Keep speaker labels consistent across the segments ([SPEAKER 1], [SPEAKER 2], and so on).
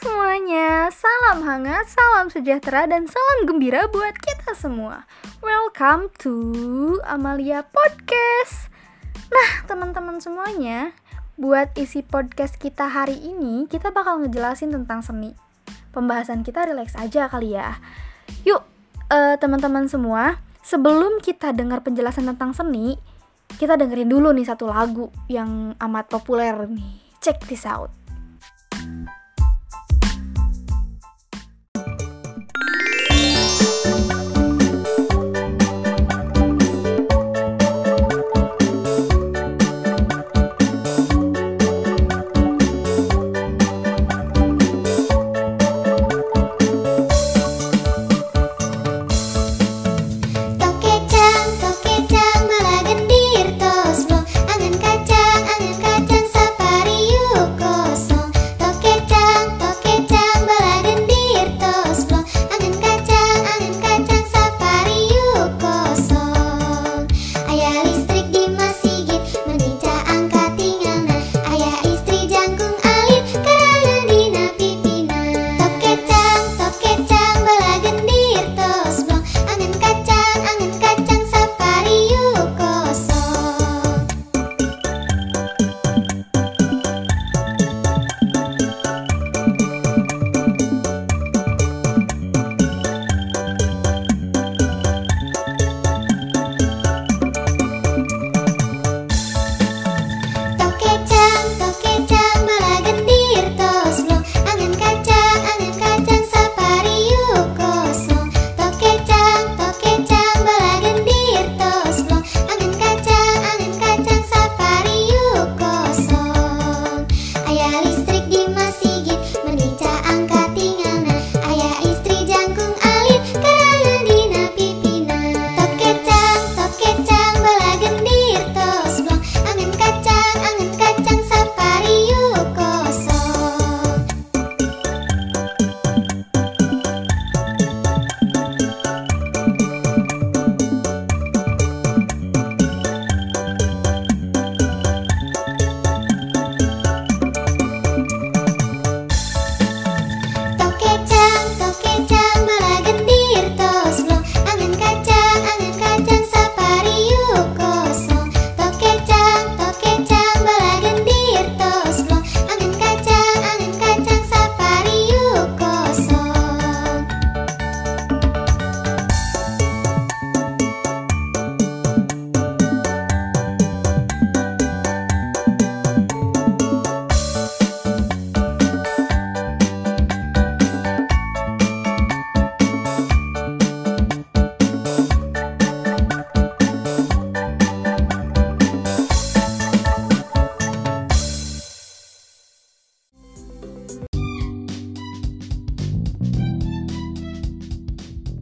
[SPEAKER 1] semuanya, salam hangat, salam sejahtera, dan salam gembira buat kita semua. Welcome to Amalia Podcast. Nah, teman-teman semuanya, buat isi podcast kita hari ini, kita bakal ngejelasin tentang seni. Pembahasan kita relax aja kali ya. Yuk, uh, teman-teman semua, sebelum kita dengar penjelasan tentang seni, kita dengerin dulu nih satu lagu yang amat populer nih. Check this out.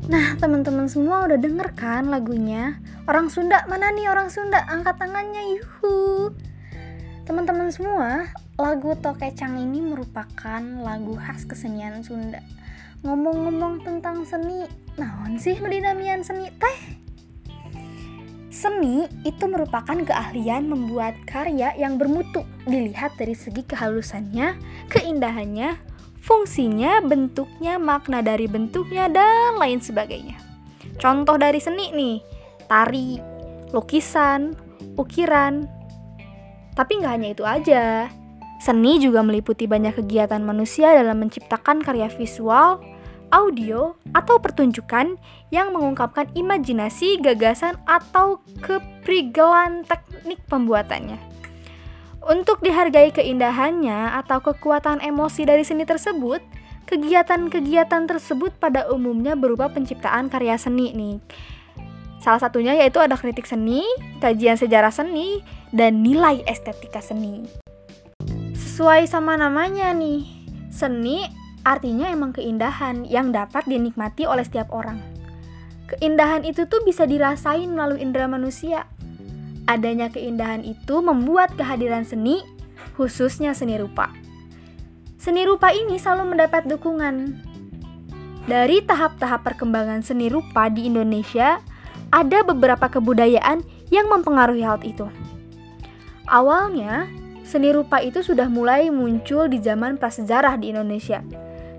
[SPEAKER 1] Nah, teman-teman semua udah denger kan lagunya? Orang Sunda, mana nih orang Sunda? Angkat tangannya, yuhu. Teman-teman semua, lagu Tokecang ini merupakan lagu khas kesenian Sunda. Ngomong-ngomong tentang seni, naon sih medinamian seni teh? Seni itu merupakan keahlian membuat karya yang bermutu dilihat dari segi kehalusannya, keindahannya, fungsinya, bentuknya, makna dari bentuknya, dan lain sebagainya. Contoh dari seni nih, tari, lukisan, ukiran. Tapi nggak hanya itu aja. Seni juga meliputi banyak kegiatan manusia dalam menciptakan karya visual, audio, atau pertunjukan yang mengungkapkan imajinasi, gagasan, atau keprigelan teknik pembuatannya. Untuk dihargai keindahannya atau kekuatan emosi dari seni tersebut, kegiatan-kegiatan tersebut pada umumnya berupa penciptaan karya seni nih. Salah satunya yaitu ada kritik seni, kajian sejarah seni, dan nilai estetika seni. Sesuai sama namanya nih, seni artinya emang keindahan yang dapat dinikmati oleh setiap orang. Keindahan itu tuh bisa dirasain melalui indera manusia, Adanya keindahan itu membuat kehadiran seni, khususnya seni rupa. Seni rupa ini selalu mendapat dukungan. Dari tahap-tahap perkembangan seni rupa di Indonesia, ada beberapa kebudayaan yang mempengaruhi hal itu. Awalnya, seni rupa itu sudah mulai muncul di zaman prasejarah di Indonesia.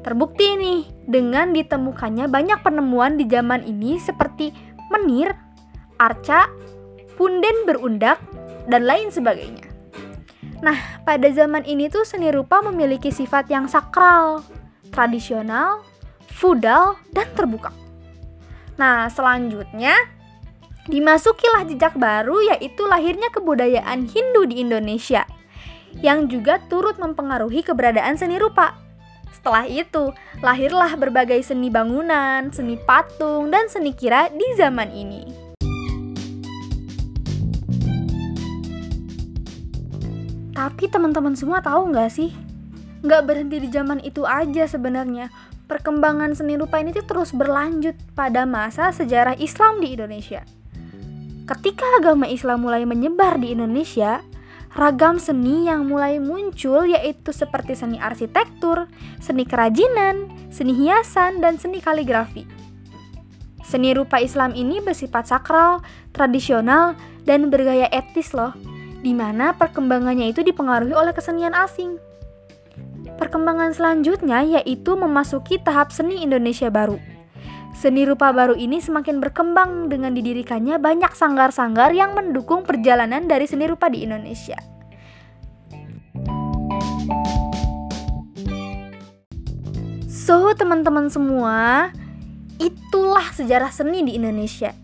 [SPEAKER 1] Terbukti nih dengan ditemukannya banyak penemuan di zaman ini seperti menir, arca, punden berundak, dan lain sebagainya. Nah, pada zaman ini tuh seni rupa memiliki sifat yang sakral, tradisional, feudal, dan terbuka. Nah, selanjutnya dimasukilah jejak baru yaitu lahirnya kebudayaan Hindu di Indonesia yang juga turut mempengaruhi keberadaan seni rupa. Setelah itu, lahirlah berbagai seni bangunan, seni patung, dan seni kira di zaman ini. Tapi teman-teman semua tahu nggak sih? Nggak berhenti di zaman itu aja sebenarnya perkembangan seni rupa ini tuh terus berlanjut pada masa sejarah Islam di Indonesia. Ketika agama Islam mulai menyebar di Indonesia, ragam seni yang mulai muncul yaitu seperti seni arsitektur, seni kerajinan, seni hiasan, dan seni kaligrafi. Seni rupa Islam ini bersifat sakral, tradisional, dan bergaya etis loh, di mana perkembangannya itu dipengaruhi oleh kesenian asing. Perkembangan selanjutnya yaitu memasuki tahap seni Indonesia baru. Seni rupa baru ini semakin berkembang dengan didirikannya banyak sanggar-sanggar yang mendukung perjalanan dari seni rupa di Indonesia. So, teman-teman semua, itulah sejarah seni di Indonesia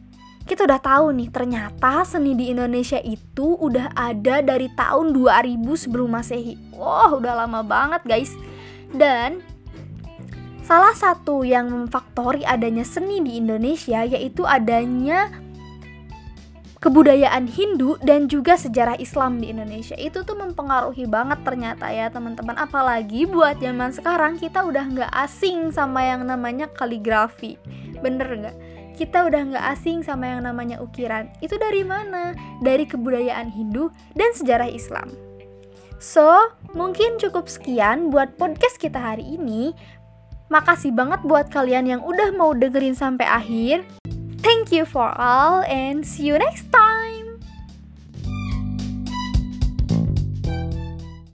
[SPEAKER 1] kita udah tahu nih ternyata seni di Indonesia itu udah ada dari tahun 2000 sebelum masehi. Wah udah lama banget guys. Dan salah satu yang memfaktori adanya seni di Indonesia yaitu adanya kebudayaan Hindu dan juga sejarah Islam di Indonesia. Itu tuh mempengaruhi banget ternyata ya teman-teman. Apalagi buat zaman sekarang kita udah nggak asing sama yang namanya kaligrafi. Bener nggak kita udah nggak asing sama yang namanya ukiran. Itu dari mana? Dari kebudayaan Hindu dan sejarah Islam. So, mungkin cukup sekian buat podcast kita hari ini. Makasih banget buat kalian yang udah mau dengerin sampai akhir. Thank you for all and see you next time.